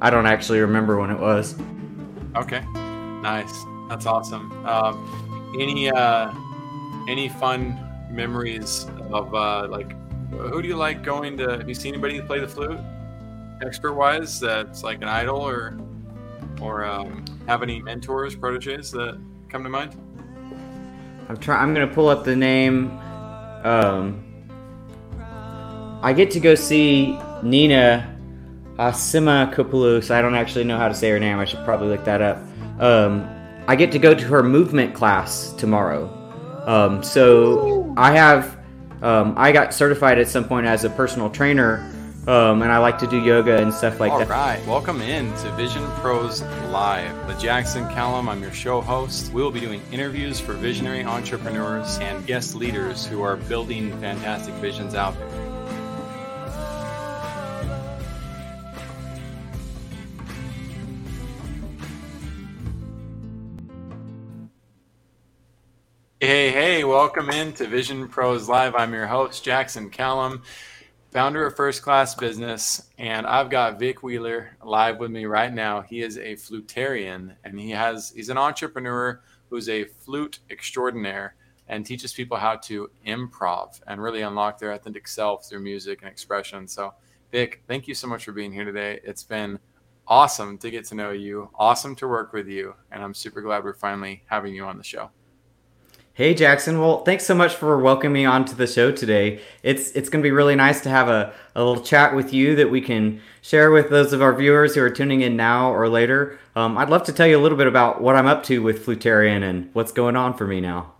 I don't actually remember when it was. Okay, nice. That's awesome. Um, any uh, any fun memories of uh, like who do you like going to? Have you seen anybody play the flute, expert wise? That's like an idol or or um, have any mentors, proteges that come to mind? I'm trying. I'm gonna pull up the name. Um, I get to go see Nina Assimakopoulos. I don't actually know how to say her name. I should probably look that up. Um, I get to go to her movement class tomorrow. Um, so I have. Um, I got certified at some point as a personal trainer um, and I like to do yoga and stuff like All that. All right, welcome in to Vision Pros Live. The Jackson Callum, I'm your show host. We will be doing interviews for visionary entrepreneurs and guest leaders who are building fantastic visions out there. Hey, hey, welcome in to Vision Pros Live. I'm your host, Jackson Callum founder of First Class Business, and I've got Vic Wheeler live with me right now. He is a flutarian, and he has he's an entrepreneur who's a flute extraordinaire and teaches people how to improv and really unlock their authentic self through music and expression. So, Vic, thank you so much for being here today. It's been awesome to get to know you, awesome to work with you, and I'm super glad we're finally having you on the show. Hey Jackson, well, thanks so much for welcoming me onto the show today. It's it's going to be really nice to have a, a little chat with you that we can share with those of our viewers who are tuning in now or later. Um, I'd love to tell you a little bit about what I'm up to with Flutarian and what's going on for me now.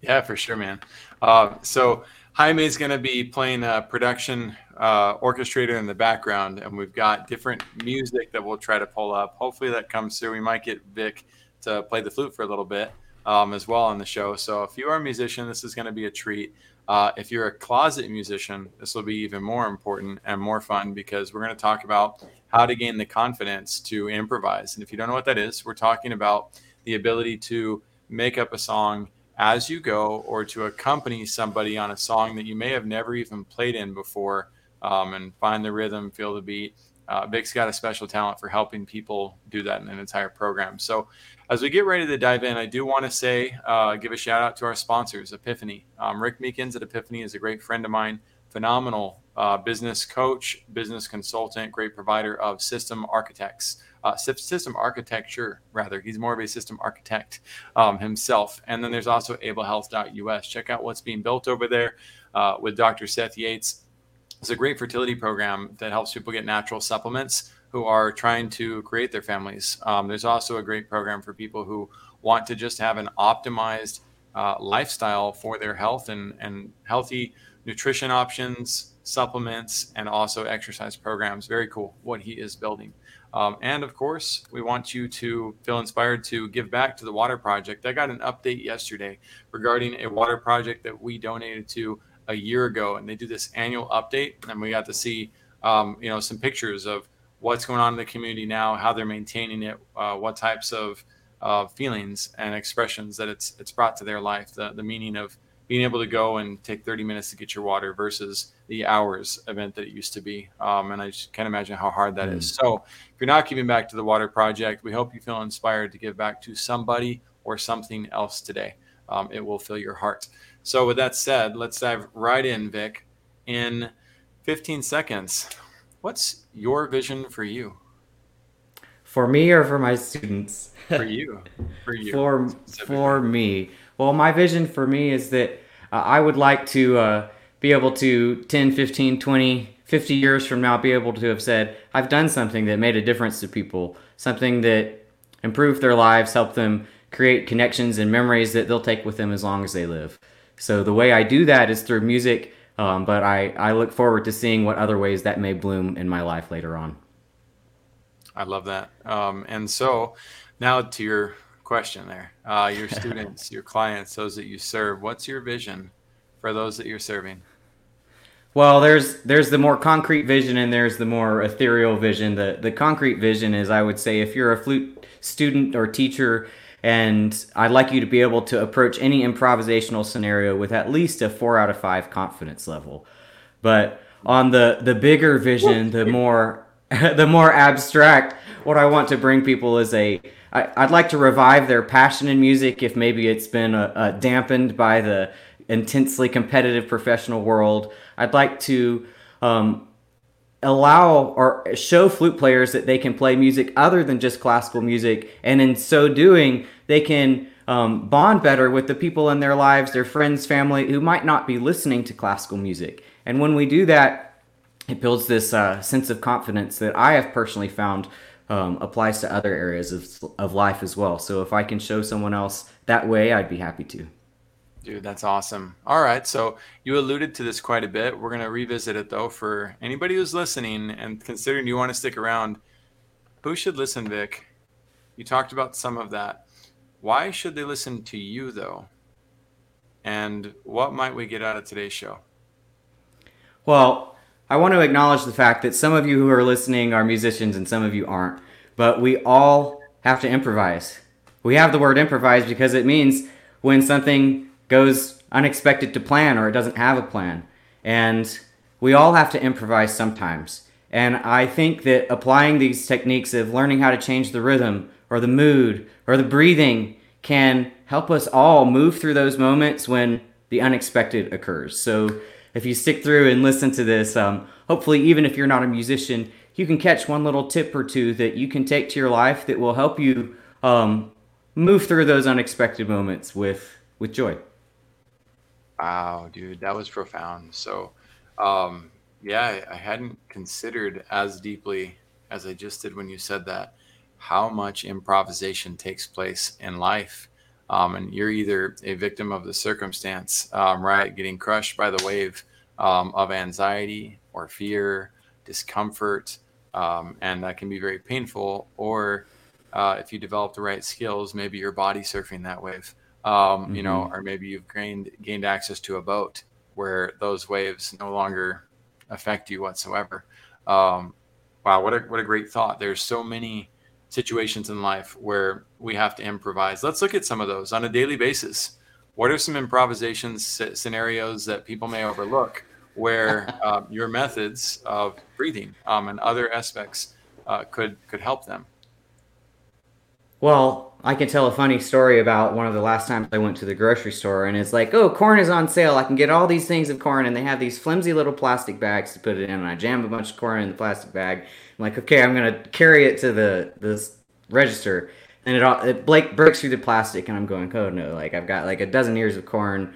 Yeah, for sure, man. Uh, so Jaime is going to be playing a production uh, orchestrator in the background, and we've got different music that we'll try to pull up. Hopefully that comes through. We might get Vic to play the flute for a little bit um, as well on the show. So if you are a musician, this is going to be a treat. Uh, if you're a closet musician, this will be even more important and more fun because we're going to talk about how to gain the confidence to improvise. And if you don't know what that is, we're talking about the ability to make up a song as you go or to accompany somebody on a song that you may have never even played in before um, and find the rhythm, feel the beat. Uh, Vic's got a special talent for helping people do that in an entire program. So as we get ready to dive in, I do want to say, uh, give a shout out to our sponsors, Epiphany. Um, Rick Meekins at Epiphany is a great friend of mine, phenomenal uh, business coach, business consultant, great provider of system architects, uh, system architecture, rather. He's more of a system architect um, himself. And then there's also ablehealth.us. Check out what's being built over there uh, with Dr. Seth Yates. It's a great fertility program that helps people get natural supplements who are trying to create their families. Um, there's also a great program for people who want to just have an optimized uh, lifestyle for their health and, and healthy nutrition options, supplements, and also exercise programs. Very cool what he is building. Um, and of course, we want you to feel inspired to give back to the Water Project. I got an update yesterday regarding a water project that we donated to a year ago, and they do this annual update, and we got to see, um, you know, some pictures of what's going on in the community now, how they're maintaining it, uh, what types of uh, feelings and expressions that it's it's brought to their life, the the meaning of being able to go and take 30 minutes to get your water versus the hours event that it used to be. Um, and I just can't imagine how hard that mm. is. So if you're not giving back to the water project, we hope you feel inspired to give back to somebody or something else today. Um, it will fill your heart. So with that said, let's dive right in, Vic. In 15 seconds, What's your vision for you? For me or for my students? For you. For you. for for me. Well, my vision for me is that uh, I would like to uh, be able to 10, 15, 20, 50 years from now be able to have said, I've done something that made a difference to people, something that improved their lives, helped them create connections and memories that they'll take with them as long as they live. So the way I do that is through music um, but I, I look forward to seeing what other ways that may bloom in my life later on. I love that. Um, and so now to your question there, uh, your students, your clients, those that you serve, what's your vision for those that you're serving? Well, there's there's the more concrete vision and there's the more ethereal vision. The the concrete vision is I would say if you're a flute student or teacher and I'd like you to be able to approach any improvisational scenario with at least a four out of five confidence level. But on the the bigger vision, the more the more abstract, what I want to bring people is a. I, I'd like to revive their passion in music if maybe it's been uh, uh, dampened by the intensely competitive professional world. I'd like to um, allow or show flute players that they can play music other than just classical music, and in so doing, they can um, bond better with the people in their lives, their friends, family who might not be listening to classical music. And when we do that, it builds this uh, sense of confidence that I have personally found um, applies to other areas of, of life as well. So if I can show someone else that way, I'd be happy to. Dude, that's awesome. All right. So you alluded to this quite a bit. We're going to revisit it though for anybody who's listening and considering you want to stick around. Who should listen, Vic? You talked about some of that. Why should they listen to you though? And what might we get out of today's show? Well, I want to acknowledge the fact that some of you who are listening are musicians and some of you aren't. But we all have to improvise. We have the word improvise because it means when something goes unexpected to plan or it doesn't have a plan. And we all have to improvise sometimes. And I think that applying these techniques of learning how to change the rhythm or the mood or the breathing can help us all move through those moments when the unexpected occurs. So if you stick through and listen to this, um, hopefully, even if you're not a musician, you can catch one little tip or two that you can take to your life that will help you um, move through those unexpected moments with with joy. Wow, dude, that was profound. So, um, yeah, I hadn't considered as deeply as I just did when you said that how much improvisation takes place in life. Um, and you're either a victim of the circumstance, um, right, getting crushed by the wave um, of anxiety or fear, discomfort, um, and that can be very painful. Or uh, if you develop the right skills, maybe your body surfing that wave um, mm-hmm. you know, mm-hmm. or maybe you've gained gained access to a boat where those waves no longer affect you whatsoever. Um, wow, what a what a great thought. There's so many situations in life where we have to improvise. Let's look at some of those on a daily basis. What are some improvisation scenarios that people may overlook where uh, your methods of breathing um, and other aspects uh, could could help them? Well, I can tell a funny story about one of the last times I went to the grocery store, and it's like, oh, corn is on sale. I can get all these things of corn, and they have these flimsy little plastic bags to put it in. And I jam a bunch of corn in the plastic bag. I'm like, okay, I'm gonna carry it to the this register, and it all it Blake breaks through the plastic, and I'm going, oh no, like I've got like a dozen ears of corn,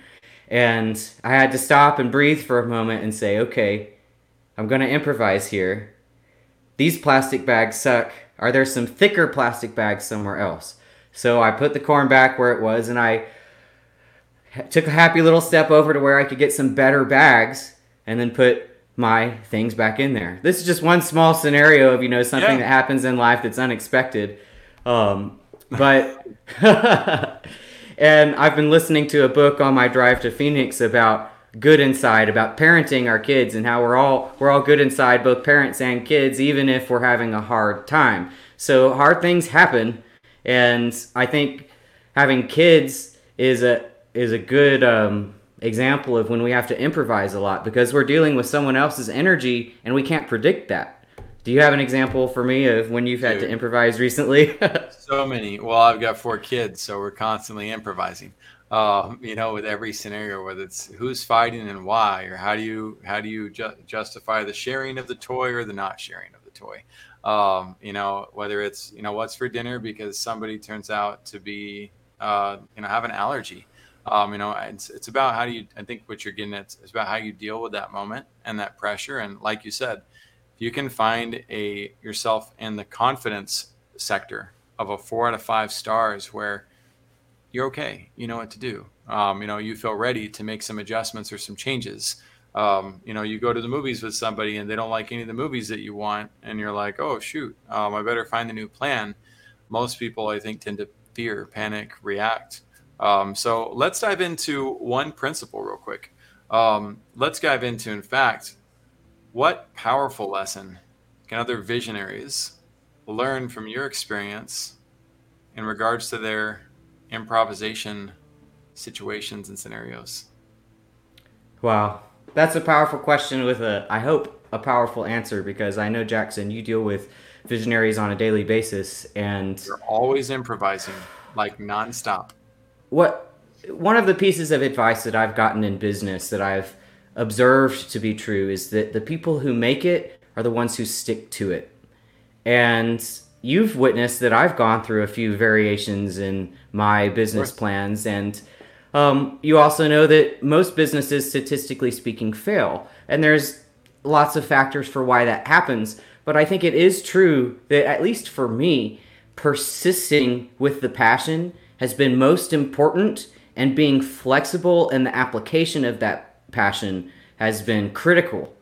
and I had to stop and breathe for a moment and say, okay, I'm gonna improvise here. These plastic bags suck are there some thicker plastic bags somewhere else? So I put the corn back where it was and I took a happy little step over to where I could get some better bags and then put my things back in there. This is just one small scenario of, you know, something yeah. that happens in life that's unexpected. Um, but, and I've been listening to a book on my drive to Phoenix about good inside about parenting our kids and how we're all we're all good inside both parents and kids even if we're having a hard time so hard things happen and i think having kids is a is a good um, example of when we have to improvise a lot because we're dealing with someone else's energy and we can't predict that. Do you have an example for me of when you've had Dude, to improvise recently? So many. Well i've got four kids so we're constantly improvising um, you know, with every scenario, whether it's who's fighting and why, or how do you how do you ju- justify the sharing of the toy or the not sharing of the toy? Um, you know, whether it's you know what's for dinner because somebody turns out to be uh, you know have an allergy. Um, you know, it's it's about how do you. I think what you're getting at is about how you deal with that moment and that pressure. And like you said, if you can find a yourself in the confidence sector of a four out of five stars where you're okay. You know what to do. Um, you know, you feel ready to make some adjustments or some changes. Um, you know, you go to the movies with somebody and they don't like any of the movies that you want, and you're like, oh, shoot, um, I better find a new plan. Most people, I think, tend to fear, panic, react. Um, so let's dive into one principle real quick. Um, let's dive into, in fact, what powerful lesson can other visionaries learn from your experience in regards to their improvisation situations and scenarios? Wow, that's a powerful question with a, I hope, a powerful answer because I know Jackson, you deal with visionaries on a daily basis, and you're always improvising like nonstop. What one of the pieces of advice that I've gotten in business that I've observed to be true is that the people who make it are the ones who stick to it. And you've witnessed that I've gone through a few variations in my business plans and um, you also know that most businesses, statistically speaking, fail. And there's lots of factors for why that happens. But I think it is true that, at least for me, persisting with the passion has been most important, and being flexible in the application of that passion has been critical.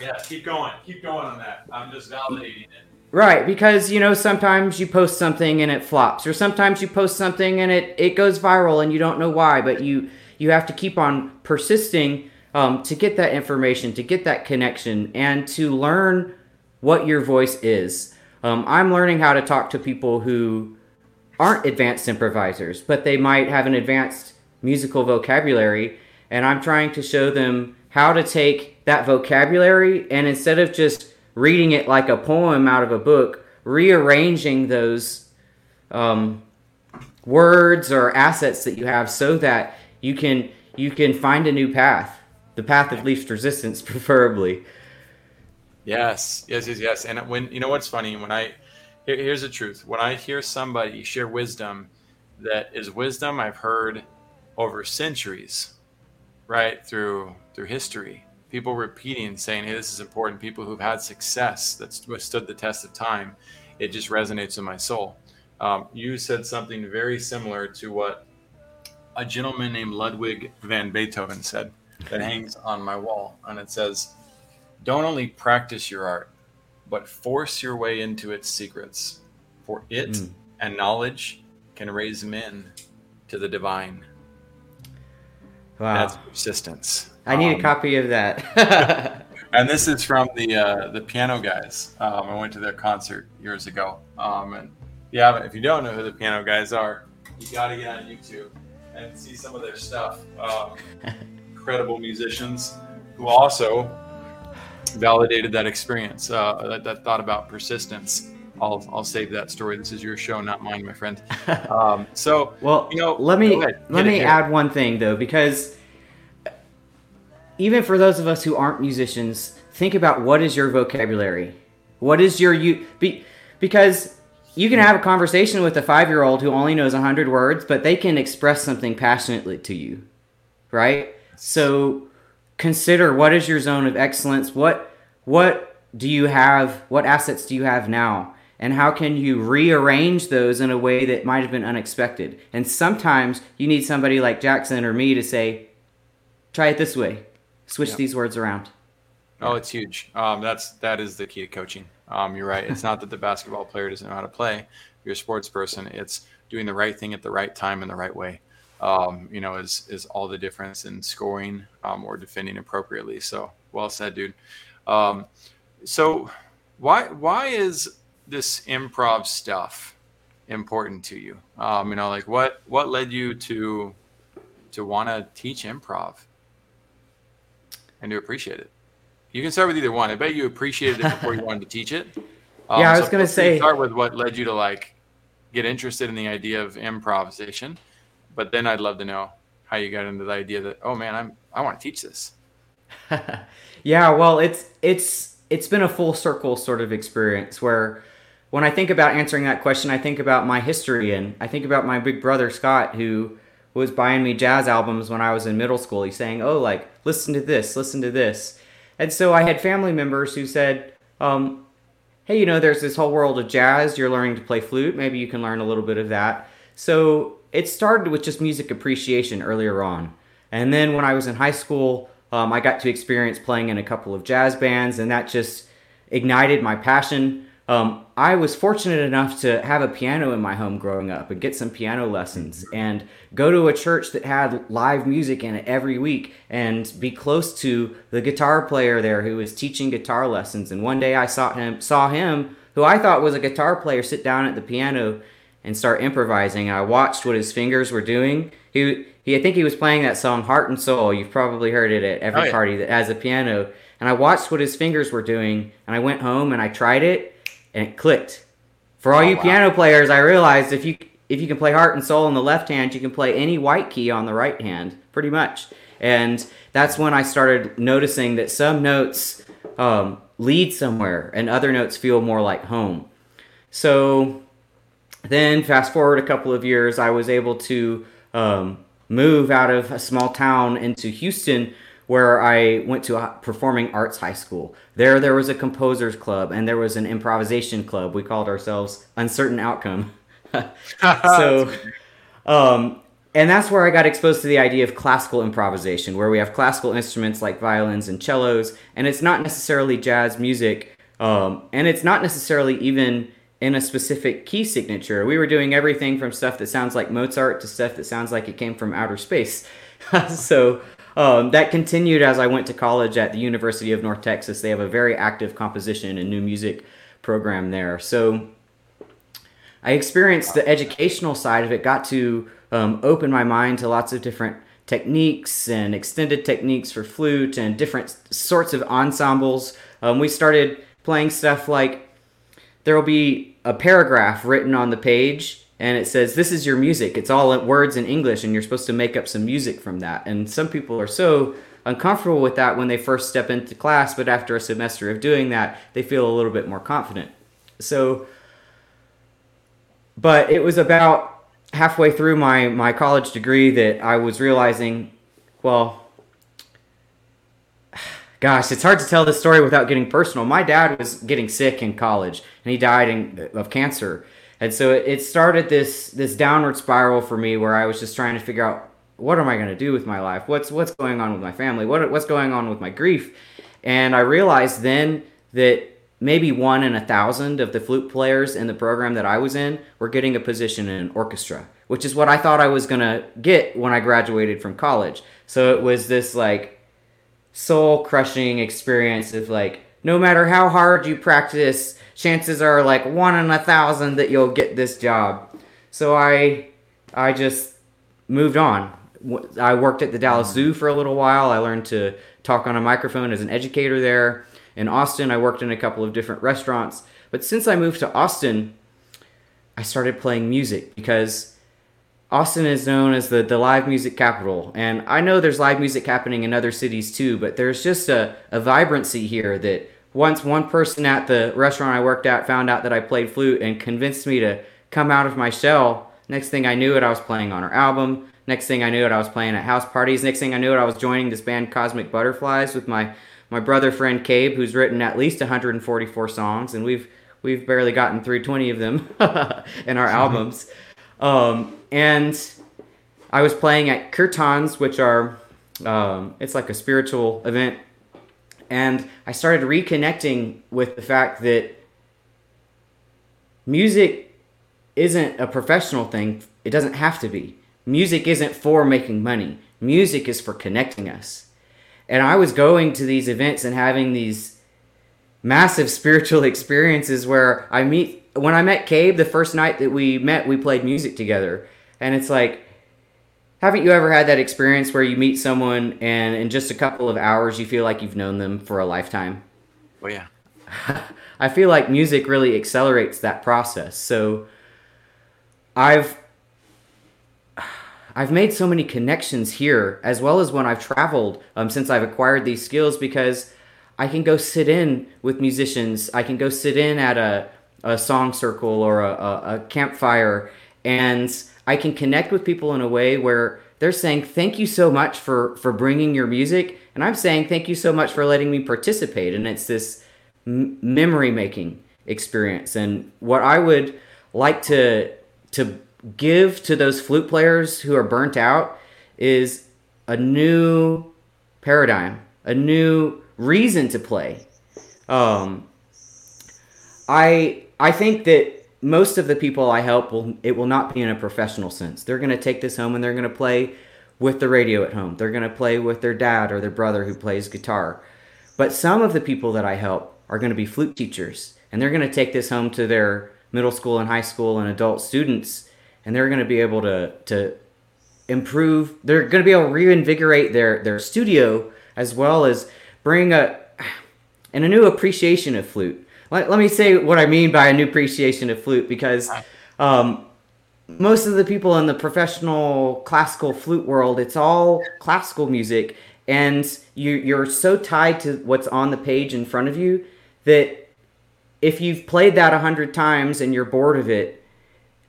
Yeah, keep going. Keep going on that. I'm just validating it. Right, because you know sometimes you post something and it flops, or sometimes you post something and it it goes viral and you don't know why, but you you have to keep on persisting um, to get that information, to get that connection, and to learn what your voice is. Um, I'm learning how to talk to people who aren't advanced improvisers, but they might have an advanced musical vocabulary, and I'm trying to show them how to take that vocabulary and instead of just reading it like a poem out of a book, rearranging those um, words or assets that you have so that you can you can find a new path, the path of least resistance, preferably. Yes, yes, yes, yes. And when you know what's funny, when I here, here's the truth, when I hear somebody share wisdom that is wisdom I've heard over centuries, right through through history people repeating saying hey this is important people who've had success that's withstood the test of time it just resonates in my soul um, you said something very similar to what a gentleman named ludwig van beethoven said that hangs on my wall and it says don't only practice your art but force your way into its secrets for it mm. and knowledge can raise men to the divine wow. that's persistence I need um, a copy of that. and this is from the uh, the piano guys. Um, I went to their concert years ago. Um, and yeah, if you don't know who the piano guys are, you got to get on YouTube and see some of their stuff. Um, incredible musicians who also validated that experience, uh, that, that, thought about persistence. I'll, I'll save that story. This is your show, not mine, my friend. Um, so, well, you know, let me let me add one thing though, because even for those of us who aren't musicians, think about what is your vocabulary? What is your you be, because you can have a conversation with a 5-year-old who only knows 100 words, but they can express something passionately to you. Right? So consider what is your zone of excellence? What what do you have? What assets do you have now? And how can you rearrange those in a way that might have been unexpected? And sometimes you need somebody like Jackson or me to say, try it this way switch yep. these words around. Oh, it's huge. Um, that's that is the key to coaching. Um, you're right. It's not that the basketball player doesn't know how to play. You're a sports person. It's doing the right thing at the right time in the right way. Um, you know, is is all the difference in scoring um, or defending appropriately. So well said, dude. Um, so why why is this improv stuff important to you? Um, you know, like what what led you to to want to teach improv? And to appreciate it. You can start with either one. I bet you appreciated it before you wanted to teach it. Um, yeah, I was so going to say start with what led you to like get interested in the idea of improvisation, but then I'd love to know how you got into the idea that oh man, I'm I want to teach this. yeah, well, it's it's it's been a full circle sort of experience where when I think about answering that question, I think about my history and I think about my big brother Scott who was buying me jazz albums when I was in middle school. He's saying, "Oh, like listen to this, listen to this," and so I had family members who said, um, "Hey, you know, there's this whole world of jazz. You're learning to play flute. Maybe you can learn a little bit of that." So it started with just music appreciation earlier on, and then when I was in high school, um, I got to experience playing in a couple of jazz bands, and that just ignited my passion um, I was fortunate enough to have a piano in my home growing up and get some piano lessons and go to a church that had live music in it every week and be close to the guitar player there who was teaching guitar lessons. And one day I saw him, saw him, who I thought was a guitar player, sit down at the piano and start improvising. I watched what his fingers were doing. He, he, I think he was playing that song "Heart and Soul." You've probably heard it at every oh, yeah. party that has a piano. And I watched what his fingers were doing, and I went home and I tried it, and it clicked. For all oh, you wow. piano players, I realized if you if you can play heart and soul on the left hand, you can play any white key on the right hand, pretty much. And that's when I started noticing that some notes um, lead somewhere, and other notes feel more like home. So then, fast forward a couple of years, I was able to um, move out of a small town into Houston, where I went to a performing arts high school. There, there was a composers club and there was an improvisation club. We called ourselves Uncertain Outcome. so, um, and that's where I got exposed to the idea of classical improvisation, where we have classical instruments like violins and cellos, and it's not necessarily jazz music, um, and it's not necessarily even in a specific key signature. We were doing everything from stuff that sounds like Mozart to stuff that sounds like it came from outer space. so um, that continued as I went to college at the University of North Texas. They have a very active composition and new music program there. So I experienced the educational side of it, got to um, open my mind to lots of different techniques and extended techniques for flute and different sorts of ensembles. Um, we started playing stuff like there will be a paragraph written on the page and it says this is your music it's all words in english and you're supposed to make up some music from that and some people are so uncomfortable with that when they first step into class but after a semester of doing that they feel a little bit more confident so but it was about halfway through my my college degree that i was realizing well gosh, it's hard to tell this story without getting personal. My dad was getting sick in college, and he died in, of cancer. And so it started this this downward spiral for me, where I was just trying to figure out what am I going to do with my life? What's what's going on with my family? What what's going on with my grief? And I realized then that maybe one in a thousand of the flute players in the program that I was in were getting a position in an orchestra, which is what I thought I was going to get when I graduated from college. So it was this like soul crushing experience of like no matter how hard you practice chances are like one in a thousand that you'll get this job. So i i just moved on. I worked at the dallas zoo for a little while. I learned to talk on a microphone as an educator there. In austin i worked in a couple of different restaurants. But since i moved to austin i started playing music because Austin is known as the, the live music capital. And I know there's live music happening in other cities too, but there's just a, a vibrancy here that once one person at the restaurant I worked at found out that I played flute and convinced me to come out of my shell. Next thing I knew it, I was playing on her album. Next thing I knew it, I was playing at house parties. Next thing I knew it, I was joining this band Cosmic Butterflies with my, my brother friend Cabe, who's written at least 144 songs, and we've we've barely gotten through 20 of them in our albums. Um, and I was playing at kirtans, which are um, it's like a spiritual event, and I started reconnecting with the fact that music isn't a professional thing. It doesn't have to be. Music isn't for making money. Music is for connecting us. And I was going to these events and having these massive spiritual experiences where I meet when I met Cabe the first night that we met, we played music together, and it's like, haven't you ever had that experience where you meet someone and in just a couple of hours you feel like you've known them for a lifetime? Oh yeah. I feel like music really accelerates that process. So I've I've made so many connections here as well as when I've traveled um, since I've acquired these skills because I can go sit in with musicians. I can go sit in at a a song circle or a, a, a campfire, and I can connect with people in a way where they're saying thank you so much for for bringing your music, and I'm saying thank you so much for letting me participate. And it's this m- memory making experience. And what I would like to to give to those flute players who are burnt out is a new paradigm, a new reason to play. Um, I I think that most of the people I help will it will not be in a professional sense. They're going to take this home and they're going to play with the radio at home. They're going to play with their dad or their brother who plays guitar. But some of the people that I help are going to be flute teachers and they're going to take this home to their middle school and high school and adult students and they're going to be able to to improve they're going to be able to reinvigorate their their studio as well as bring a and a new appreciation of flute. Let, let me say what I mean by a new appreciation of flute because um, most of the people in the professional classical flute world, it's all classical music, and you, you're so tied to what's on the page in front of you that if you've played that a hundred times and you're bored of it,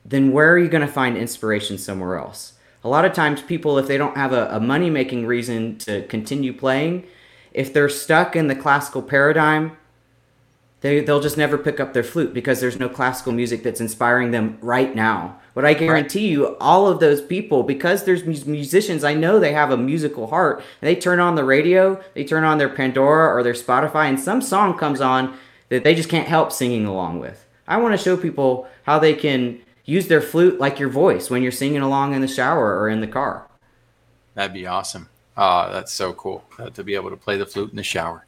then where are you going to find inspiration somewhere else? A lot of times, people, if they don't have a, a money making reason to continue playing, if they're stuck in the classical paradigm, they, they'll just never pick up their flute because there's no classical music that's inspiring them right now. But I guarantee you, all of those people, because there's musicians, I know they have a musical heart. And They turn on the radio, they turn on their Pandora or their Spotify, and some song comes on that they just can't help singing along with. I want to show people how they can use their flute like your voice when you're singing along in the shower or in the car. That'd be awesome. Uh, that's so cool uh, to be able to play the flute in the shower.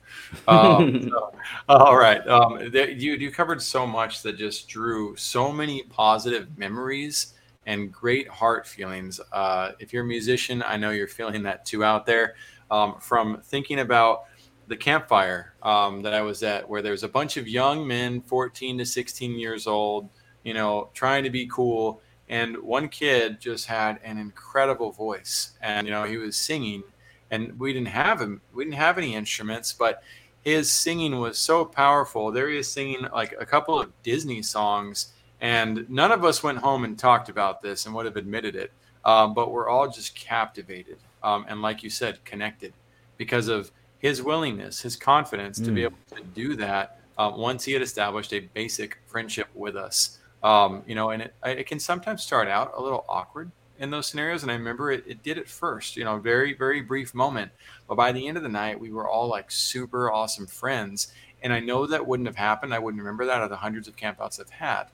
Um, so, all right. Um, you, you covered so much that just drew so many positive memories and great heart feelings. Uh, if you're a musician, I know you're feeling that too out there. Um, from thinking about the campfire um, that I was at, where there's a bunch of young men, 14 to 16 years old, you know, trying to be cool. And one kid just had an incredible voice, and you know, he was singing, and we didn't have him. We didn't have any instruments, but his singing was so powerful. There he is singing like a couple of Disney songs, and none of us went home and talked about this and would have admitted it. Um, but we're all just captivated, um, and like you said, connected because of his willingness, his confidence mm. to be mm. able to do that uh, once he had established a basic friendship with us. Um, you know, and it, it can sometimes start out a little awkward in those scenarios. And I remember it, it did at first, you know, very, very brief moment. But by the end of the night, we were all like super awesome friends. And I know that wouldn't have happened. I wouldn't remember that out of the hundreds of campouts I've had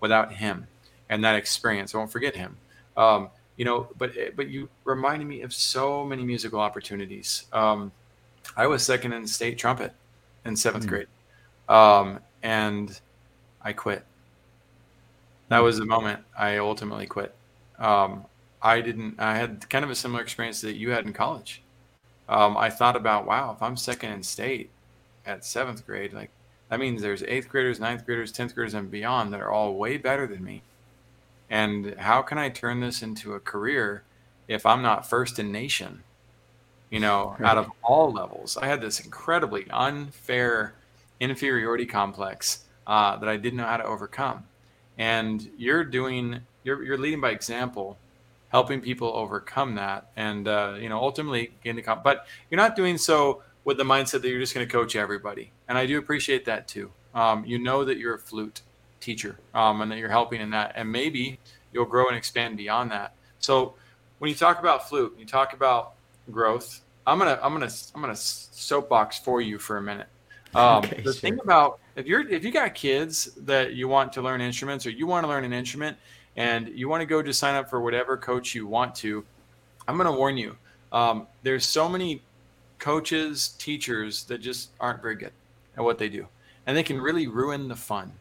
without him and that experience. I won't forget him. Um, you know, but but you reminded me of so many musical opportunities. Um, I was second in state trumpet in seventh mm. grade, um, and I quit. That was the moment I ultimately quit. Um, I didn't. I had kind of a similar experience that you had in college. Um, I thought about, wow, if I'm second in state at seventh grade, like that means there's eighth graders, ninth graders, tenth graders, and beyond that are all way better than me. And how can I turn this into a career if I'm not first in nation? you know, right. out of all levels. I had this incredibly unfair inferiority complex uh, that I didn't know how to overcome. And you're doing, you're, you're leading by example, helping people overcome that, and uh, you know, ultimately gain the comp. But you're not doing so with the mindset that you're just going to coach everybody. And I do appreciate that too. Um, you know that you're a flute teacher um, and that you're helping in that, and maybe you'll grow and expand beyond that. So when you talk about flute, you talk about growth. I'm gonna I'm gonna I'm gonna soapbox for you for a minute. Um, okay, the sure. thing about if you're if you got kids that you want to learn instruments or you want to learn an instrument and you want to go to sign up for whatever coach you want to, I'm gonna warn you. Um, there's so many coaches, teachers that just aren't very good at what they do, and they can really ruin the fun.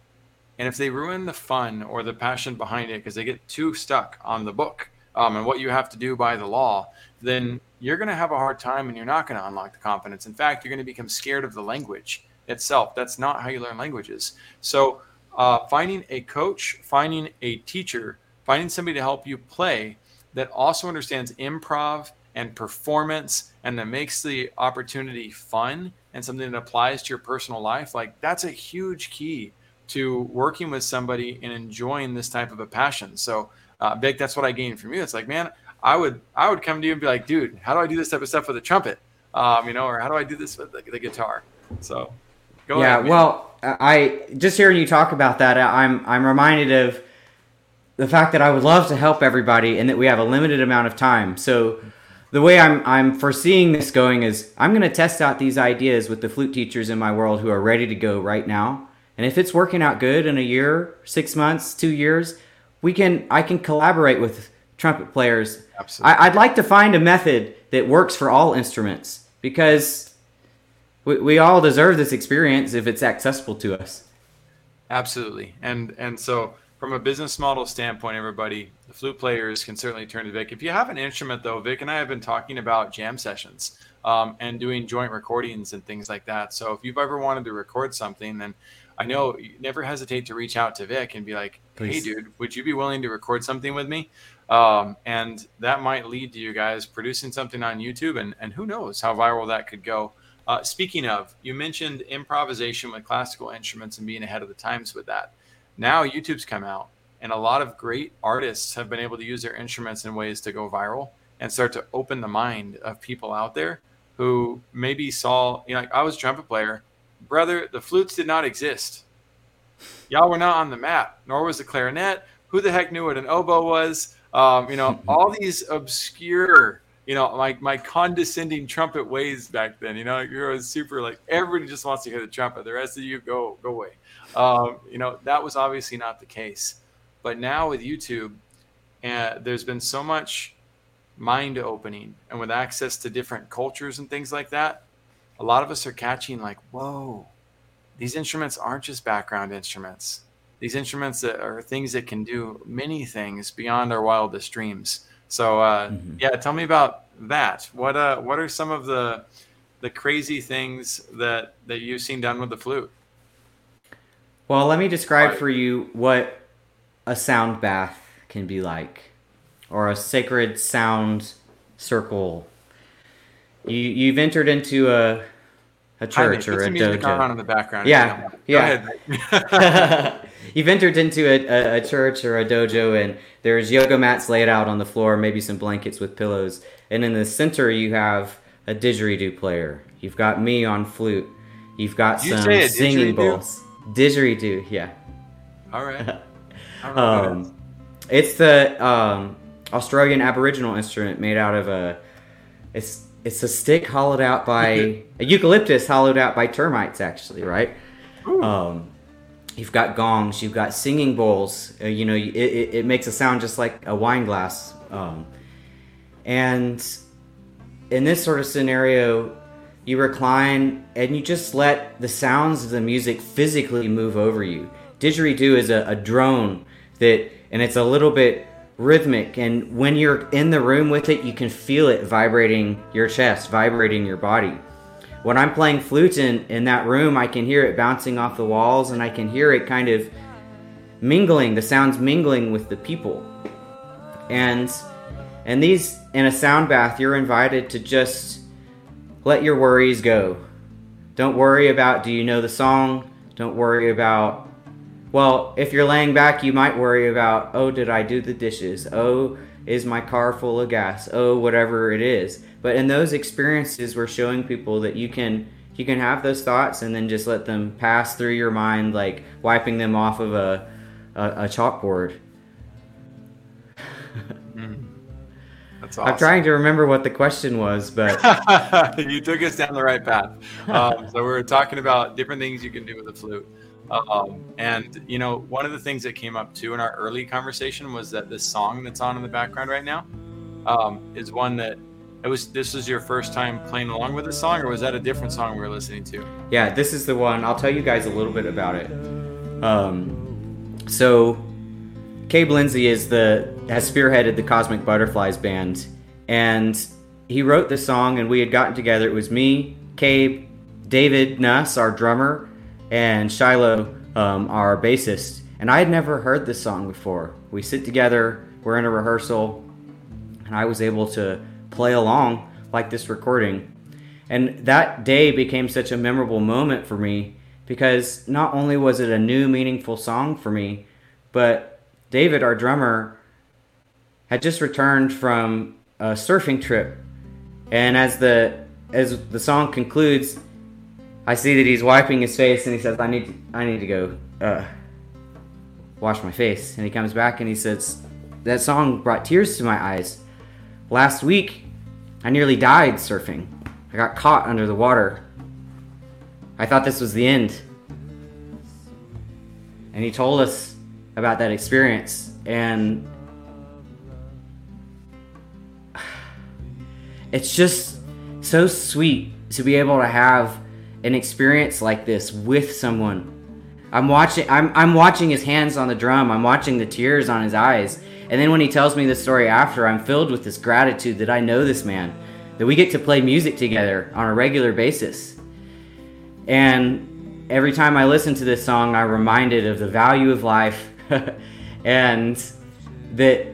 And if they ruin the fun or the passion behind it because they get too stuck on the book um, and what you have to do by the law, then you're going to have a hard time and you're not going to unlock the confidence. In fact, you're going to become scared of the language itself. That's not how you learn languages. So, uh, finding a coach, finding a teacher, finding somebody to help you play that also understands improv and performance and that makes the opportunity fun and something that applies to your personal life, like that's a huge key to working with somebody and enjoying this type of a passion. So, uh, Vic, that's what I gained from you. It's like, man, I would I would come to you and be like, dude, how do I do this type of stuff with a trumpet? Um, you know, or how do I do this with the, the guitar? So, go yeah. Ahead, well, I just hearing you talk about that, I'm I'm reminded of the fact that I would love to help everybody and that we have a limited amount of time. So the way I'm I'm foreseeing this going is I'm going to test out these ideas with the flute teachers in my world who are ready to go right now. And if it's working out good in a year, 6 months, 2 years, we can I can collaborate with trumpet players. Absolutely. I, would like to find a method that works for all instruments because we, we all deserve this experience if it's accessible to us. Absolutely. And and so from a business model standpoint, everybody, the flute players can certainly turn to Vic. If you have an instrument, though, Vic and I have been talking about jam sessions um, and doing joint recordings and things like that. So if you've ever wanted to record something, then I know you never hesitate to reach out to Vic and be like, Please. "Hey, dude, would you be willing to record something with me?" Um, and that might lead to you guys producing something on YouTube, and and who knows how viral that could go. Uh, speaking of, you mentioned improvisation with classical instruments and being ahead of the times with that. Now YouTube's come out, and a lot of great artists have been able to use their instruments in ways to go viral and start to open the mind of people out there who maybe saw, you know, like I was a trumpet player brother, the flutes did not exist. Y'all were not on the map, nor was the clarinet. Who the heck knew what an oboe was? Um, you know, all these obscure, you know, my, my condescending trumpet ways back then. You know, you're super like everybody just wants to hear the trumpet. The rest of you go go away. Um, you know, that was obviously not the case. But now with YouTube, uh, there's been so much mind opening, and with access to different cultures and things like that, a lot of us are catching like, whoa, these instruments aren't just background instruments. These instruments that are things that can do many things beyond our wildest dreams. So, uh, mm-hmm. yeah, tell me about that. What uh, what are some of the the crazy things that that you've seen done with the flute? Well, let me describe for you what a sound bath can be like, or a sacred sound circle you you've entered into a a church or a dojo. on in the background. Yeah, yeah. you've entered into a, a, a, church or a dojo, and there's yoga mats laid out on the floor, maybe some blankets with pillows, and in the center you have a didgeridoo player. You've got me on flute. You've got you some singing bowls. Didgeridoo, yeah. All right. um, it's the um, Australian Aboriginal instrument made out of a. It's it's a stick hollowed out by a eucalyptus hollowed out by termites actually right um, you've got gongs you've got singing bowls uh, you know it, it, it, makes a sound just like a wine glass um, and in this sort of scenario you recline and you just let the sounds of the music physically move over you. Didgeridoo is a, a drone that and it's a little bit rhythmic and when you're in the room with it you can feel it vibrating your chest vibrating your body when i'm playing flute in, in that room i can hear it bouncing off the walls and i can hear it kind of mingling the sounds mingling with the people and and these in a sound bath you're invited to just let your worries go don't worry about do you know the song don't worry about well, if you're laying back, you might worry about, oh, did I do the dishes? Oh, is my car full of gas? Oh, whatever it is. But in those experiences, we're showing people that you can you can have those thoughts and then just let them pass through your mind, like wiping them off of a a, a chalkboard. mm. Awesome. I'm trying to remember what the question was, but you took us down the right path. Um, so we we're talking about different things you can do with a flute. Um, and you know, one of the things that came up too in our early conversation was that this song that's on in the background right now um, is one that it was. This was your first time playing along with the song, or was that a different song we were listening to? Yeah, this is the one. I'll tell you guys a little bit about it. Um, so, Cabe Lindsay is the has spearheaded the Cosmic Butterflies band, and he wrote the song, and we had gotten together. It was me, Cabe, David Nuss, our drummer, and Shiloh, um, our bassist. And I had never heard this song before. We sit together, we're in a rehearsal, and I was able to play along like this recording. And that day became such a memorable moment for me because not only was it a new, meaningful song for me, but David, our drummer, had just returned from a surfing trip. And as the as the song concludes, I see that he's wiping his face and he says, I need to, I need to go uh, wash my face. And he comes back and he says, That song brought tears to my eyes. Last week, I nearly died surfing. I got caught under the water. I thought this was the end. And he told us about that experience. And it's just so sweet to be able to have an experience like this with someone I'm watching I'm I'm watching his hands on the drum. I'm watching the tears on his eyes. And then when he tells me the story after, I'm filled with this gratitude that I know this man, that we get to play music together on a regular basis. And every time I listen to this song, I'm reminded of the value of life and that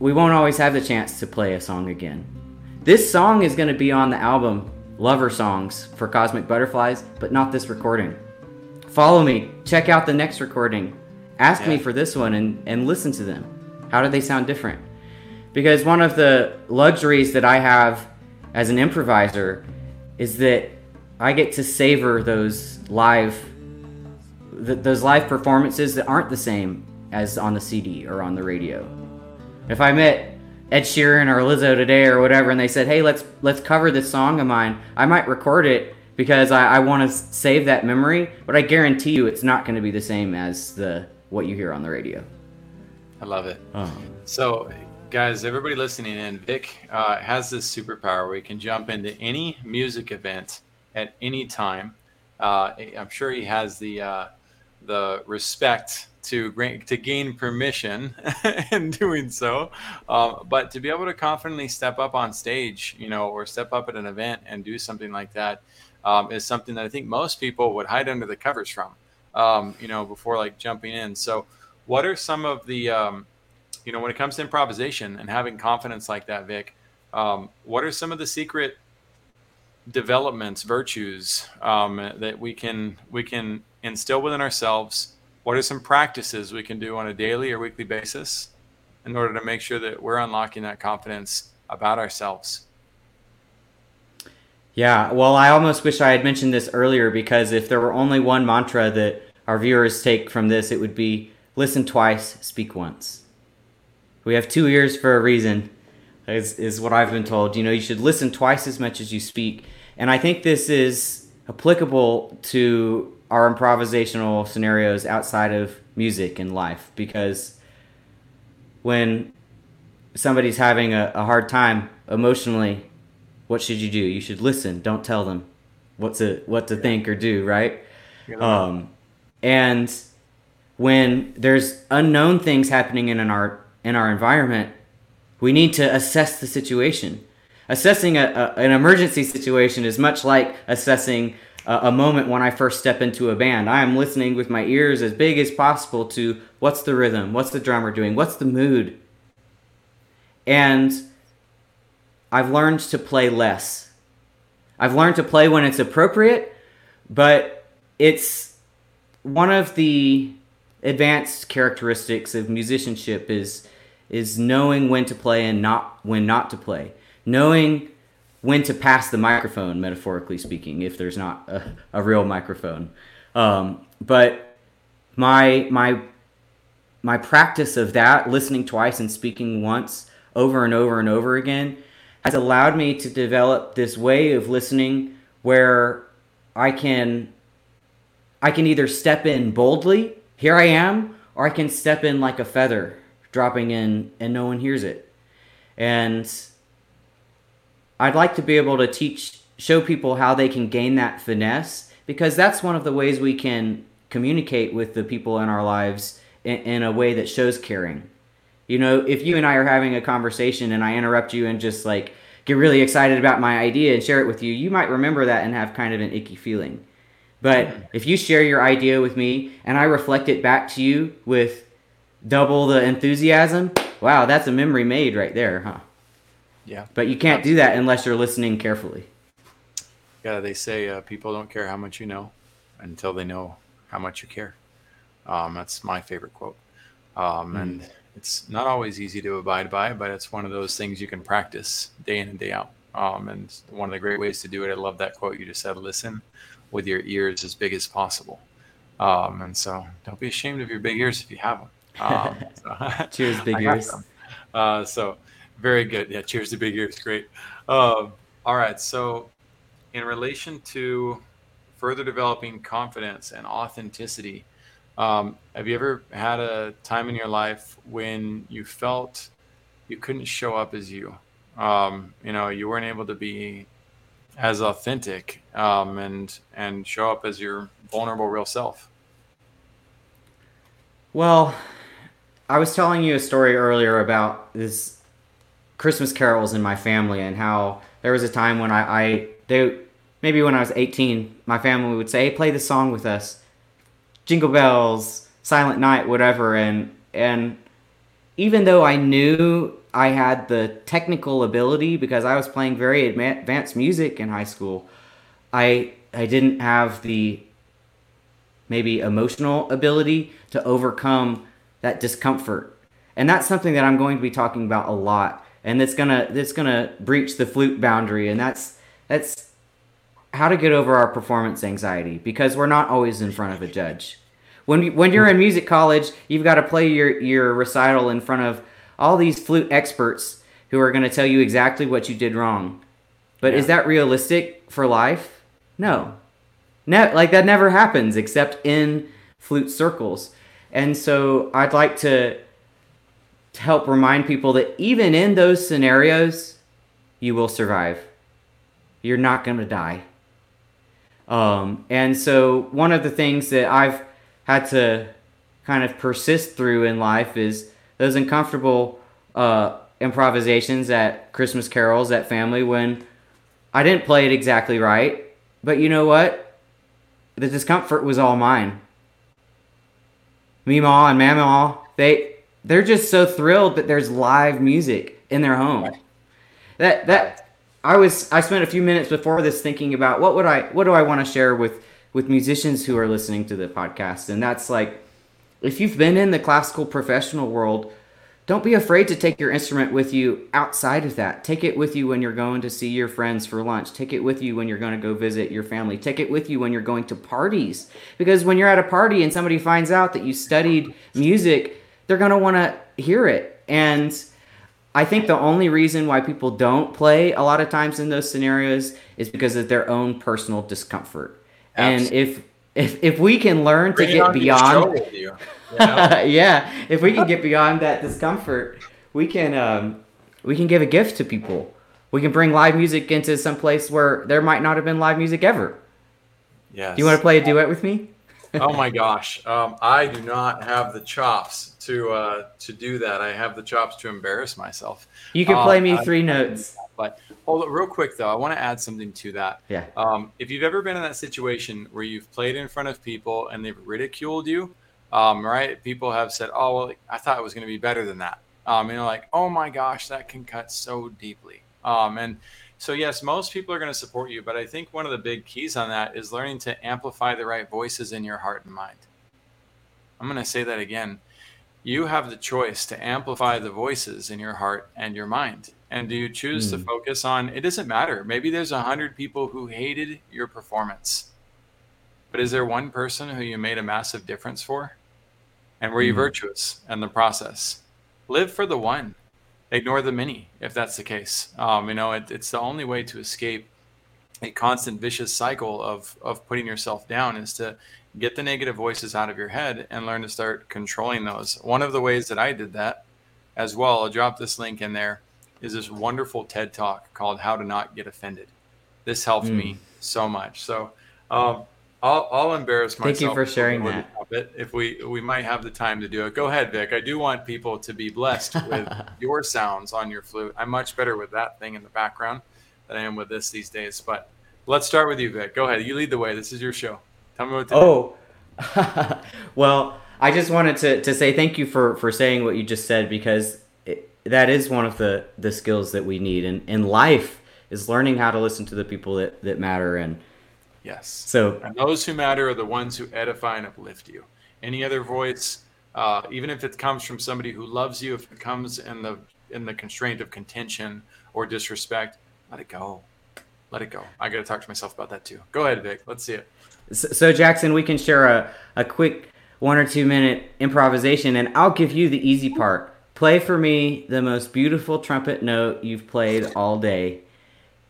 we won't always have the chance to play a song again. This song is going to be on the album Lover Songs for Cosmic Butterflies, but not this recording. Follow me, check out the next recording, ask yeah. me for this one, and, and listen to them. How do they sound different? Because one of the luxuries that I have as an improviser is that I get to savor those live th- those live performances that aren't the same as on the CD or on the radio. If I met Ed Sheeran or Lizzo today or whatever, and they said, "Hey, let's let's cover this song of mine," I might record it because I, I want to save that memory. But I guarantee you, it's not going to be the same as the what you hear on the radio. I love it. Oh. So, guys, everybody listening in, Vic uh, has this superpower where he can jump into any music event at any time. Uh, I'm sure he has the uh, the respect to to gain permission in doing so, um, but to be able to confidently step up on stage, you know, or step up at an event and do something like that um, is something that I think most people would hide under the covers from, um, you know, before like jumping in. So, what are some of the, um, you know, when it comes to improvisation and having confidence like that, Vic? Um, what are some of the secret developments, virtues um, that we can we can instill within ourselves? What are some practices we can do on a daily or weekly basis in order to make sure that we're unlocking that confidence about ourselves? Yeah, well, I almost wish I had mentioned this earlier because if there were only one mantra that our viewers take from this, it would be listen twice, speak once. We have two ears for a reason, is, is what I've been told. You know, you should listen twice as much as you speak. And I think this is applicable to our improvisational scenarios outside of music and life because when somebody's having a, a hard time emotionally, what should you do? You should listen. Don't tell them what to what to think or do, right? Um, and when there's unknown things happening in our in our environment, we need to assess the situation. Assessing a, a an emergency situation is much like assessing a, a moment when I first step into a band. I am listening with my ears as big as possible to what's the rhythm, what's the drummer doing, what's the mood, and I've learned to play less. I've learned to play when it's appropriate, but it's one of the advanced characteristics of musicianship is is knowing when to play and not when not to play. Knowing when to pass the microphone, metaphorically speaking, if there's not a, a real microphone. Um, but my my my practice of that, listening twice and speaking once, over and over and over again, has allowed me to develop this way of listening where I can I can either step in boldly here I am, or I can step in like a feather, dropping in and no one hears it. And I'd like to be able to teach, show people how they can gain that finesse because that's one of the ways we can communicate with the people in our lives in, in a way that shows caring. You know, if you and I are having a conversation and I interrupt you and just like get really excited about my idea and share it with you, you might remember that and have kind of an icky feeling. But if you share your idea with me and I reflect it back to you with double the enthusiasm, wow, that's a memory made right there, huh? Yeah. But you can't do that unless you're listening carefully. Yeah, they say uh, people don't care how much you know until they know how much you care. Um, that's my favorite quote. Um, mm. And it's not always easy to abide by, but it's one of those things you can practice day in and day out. Um, and one of the great ways to do it, I love that quote you just said listen with your ears as big as possible. Um, and so don't be ashamed of your big ears if you have them. Um, so, cheers, big ears. Uh, so very good. Yeah, cheers to big ears. Great. Um, all right. So, in relation to further developing confidence and authenticity, um, have you ever had a time in your life when you felt you couldn't show up as you? Um, you know, you weren't able to be as authentic um, and and show up as your vulnerable real self. Well, I was telling you a story earlier about this Christmas carols in my family and how there was a time when I, I they maybe when I was 18, my family would say, "Hey, play the song with us." Jingle bells, Silent Night, whatever, and and even though I knew I had the technical ability because I was playing very advanced music in high school, I I didn't have the maybe emotional ability to overcome that discomfort. And that's something that I'm going to be talking about a lot. And that's gonna that's gonna breach the flute boundary. And that's that's how to get over our performance anxiety because we're not always in front of a judge. When when you're in music college, you've got to play your your recital in front of all these flute experts who are going to tell you exactly what you did wrong. But yeah. is that realistic for life? No. Ne- like that never happens except in flute circles. And so I'd like to, to help remind people that even in those scenarios, you will survive. You're not going to die. Um, and so one of the things that I've had to kind of persist through in life is those uncomfortable uh, improvisations at Christmas carols at family when I didn't play it exactly right. But you know what? the discomfort was all mine. Meemaw and Mamaw, they they're just so thrilled that there's live music in their home. That that I was I spent a few minutes before this thinking about what would I what do I want to share with with musicians who are listening to the podcast and that's like if you've been in the classical professional world don't be afraid to take your instrument with you outside of that. Take it with you when you're going to see your friends for lunch. Take it with you when you're going to go visit your family. Take it with you when you're going to parties. Because when you're at a party and somebody finds out that you studied music, they're going to want to hear it. And I think the only reason why people don't play a lot of times in those scenarios is because of their own personal discomfort. Absolutely. And if if if we can learn Bring to get beyond you, you know? yeah if we can get beyond that discomfort we can um, we can give a gift to people. We can bring live music into some place where there might not have been live music ever. Yes do you want to play a duet with me? Oh my gosh um, i do not have the chops to uh, to do that i have the chops to embarrass myself you can play um, me three I, notes but hold real quick though. I want to add something to that. Yeah. Um, if you've ever been in that situation where you've played in front of people and they've ridiculed you, um, right? People have said, "Oh, well, I thought it was going to be better than that." Um, and you're like, "Oh my gosh, that can cut so deeply." Um, and so yes, most people are going to support you, but I think one of the big keys on that is learning to amplify the right voices in your heart and mind. I'm going to say that again. You have the choice to amplify the voices in your heart and your mind. And do you choose mm. to hmm. focus on it doesn't matter. Maybe there's a hundred people who hated your performance. But is there one person who you made a massive difference for? And were you mm. virtuous in the process? Live for the one. Ignore the many, if that's the case. Um, you know, it, it's the only way to escape a constant vicious cycle of of putting yourself down is to get the negative voices out of your head and learn to start controlling those. One of the ways that I did that as well, I'll drop this link in there, is this wonderful TED talk called How to Not Get Offended. This helped mm. me so much. So um, I'll, I'll embarrass myself. Thank you for sharing that. If we we might have the time to do it, go ahead, Vic. I do want people to be blessed with your sounds on your flute. I'm much better with that thing in the background than I am with this these days. But let's start with you, Vic. Go ahead. You lead the way. This is your show. Tell me what to oh. do. Oh, well, I just wanted to, to say thank you for, for saying what you just said because it, that is one of the, the skills that we need in, in life is learning how to listen to the people that, that matter. And yes, so and those who matter are the ones who edify and uplift you. Any other voice, uh, even if it comes from somebody who loves you, if it comes in the in the constraint of contention or disrespect, let it go. Let it go. I got to talk to myself about that too. Go ahead, Vic. Let's see it. So, Jackson, we can share a, a quick one or two minute improvisation, and I'll give you the easy part. Play for me the most beautiful trumpet note you've played all day.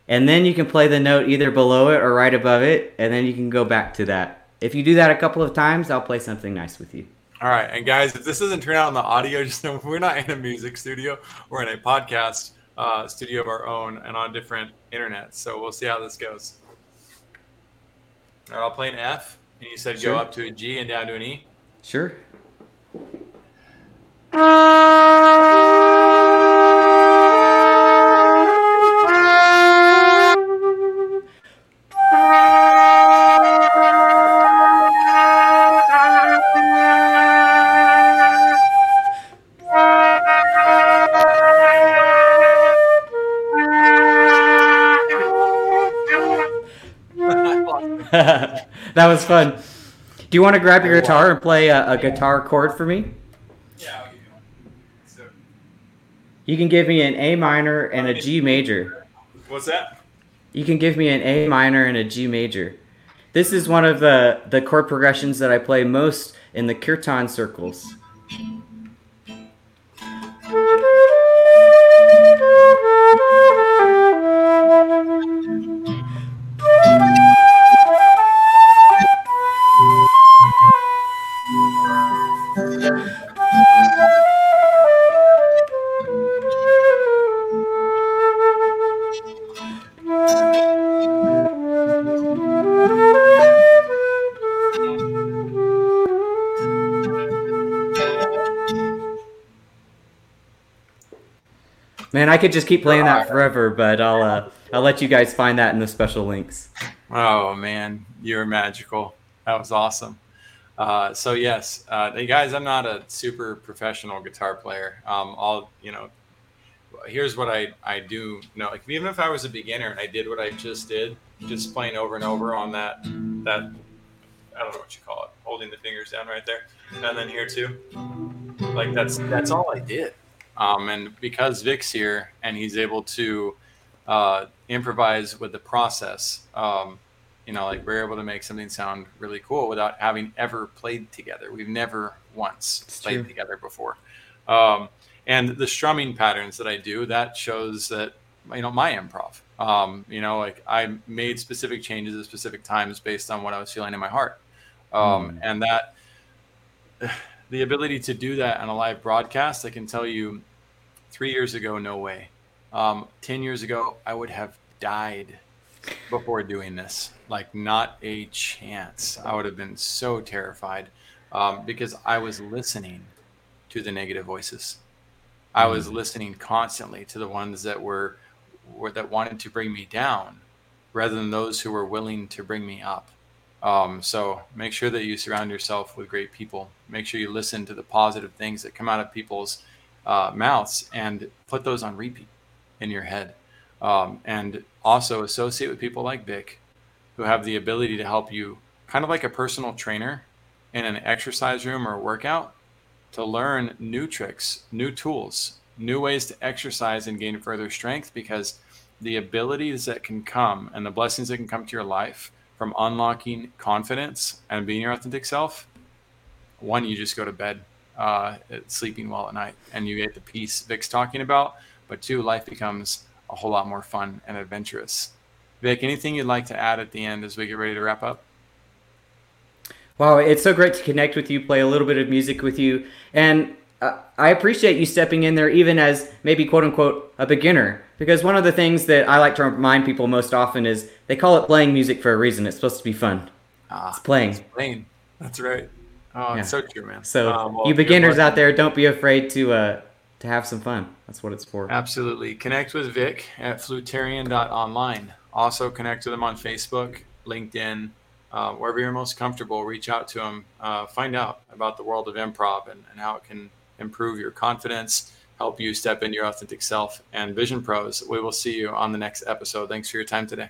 And then you can play the note either below it or right above it, and then you can go back to that. If you do that a couple of times, I'll play something nice with you. All right. And guys, if this doesn't turn out on the audio, just know we're not in a music studio, we're in a podcast uh, studio of our own and on different internet. So we'll see how this goes. All right, I'll play an F. And you said sure. go up to a G and down to an E? Sure. that was fun. Do you want to grab your guitar and play a, a guitar chord for me? Yeah, I'll give you one. So, You can give me an A minor and a G major. what's that? You can give me an A minor and a G major. This is one of the, the chord progressions that I play most in the kirtan circles. I could just keep playing that forever, but I'll uh, I'll let you guys find that in the special links. Oh man, you're magical. That was awesome. Uh, so yes, uh, guys, I'm not a super professional guitar player. Um, I'll you know, here's what I I do know. Like even if I was a beginner and I did what I just did, just playing over and over on that that I don't know what you call it, holding the fingers down right there, and then here too. Like that's that's all I did. Um, and because Vic's here and he's able to uh, improvise with the process, um, you know, like we're able to make something sound really cool without having ever played together. We've never once It's played true. together before. Um, and the strumming patterns that I do, that shows that, you know, my improv. Um, you know, like I made specific changes at specific times based on what I was feeling in my heart. Um, Mm. And that, the ability to do that on a live broadcast, I can tell you three years ago, no way. Um, 10 years ago, I would have died before doing this. Like, not a chance. I would have been so terrified um, because I was listening to the negative voices. I was listening constantly to the ones that were, were that wanted to bring me down rather than those who were willing to bring me up. Um, so make sure that you surround yourself with great people. Make sure you listen to the positive things that come out of people's uh, mouths and put those on repeat in your head. Um, and also associate with people like Vic who have the ability to help you, kind of like a personal trainer in an exercise room or workout, to learn new tricks, new tools, new ways to exercise and gain further strength because the abilities that can come and the blessings that can come to your life from unlocking confidence and being your authentic self one you just go to bed uh, sleeping well at night and you get the peace vic's talking about. But two life becomes a whole lot more fun and adventurous. Vic anything you'd like to add at the end as we get ready to wrap up? Wow, it's so great to connect with you, play a little bit of music with you, and uh, I appreciate you stepping in there, even as maybe quote unquote a beginner. Because one of the things that I like to remind people most often is they call it playing music for a reason. It's supposed to be fun. ah, It's playing. Plain. that's right oh Yeah. it's so true man So Um, well, you beginners out there, don't be afraid to uh, to have some fun. That's what it's for. Absolutely. Connect with Vic at flutarian.online. Also connect with him on Facebook, LinkedIn, uh, wherever you're most comfortable. Reach out to him. Uh, find out about the world of improv and, and how it can improve your confidence, help you step into your authentic self. And Vision Pros, we will see you on the next episode. Thanks for your time today.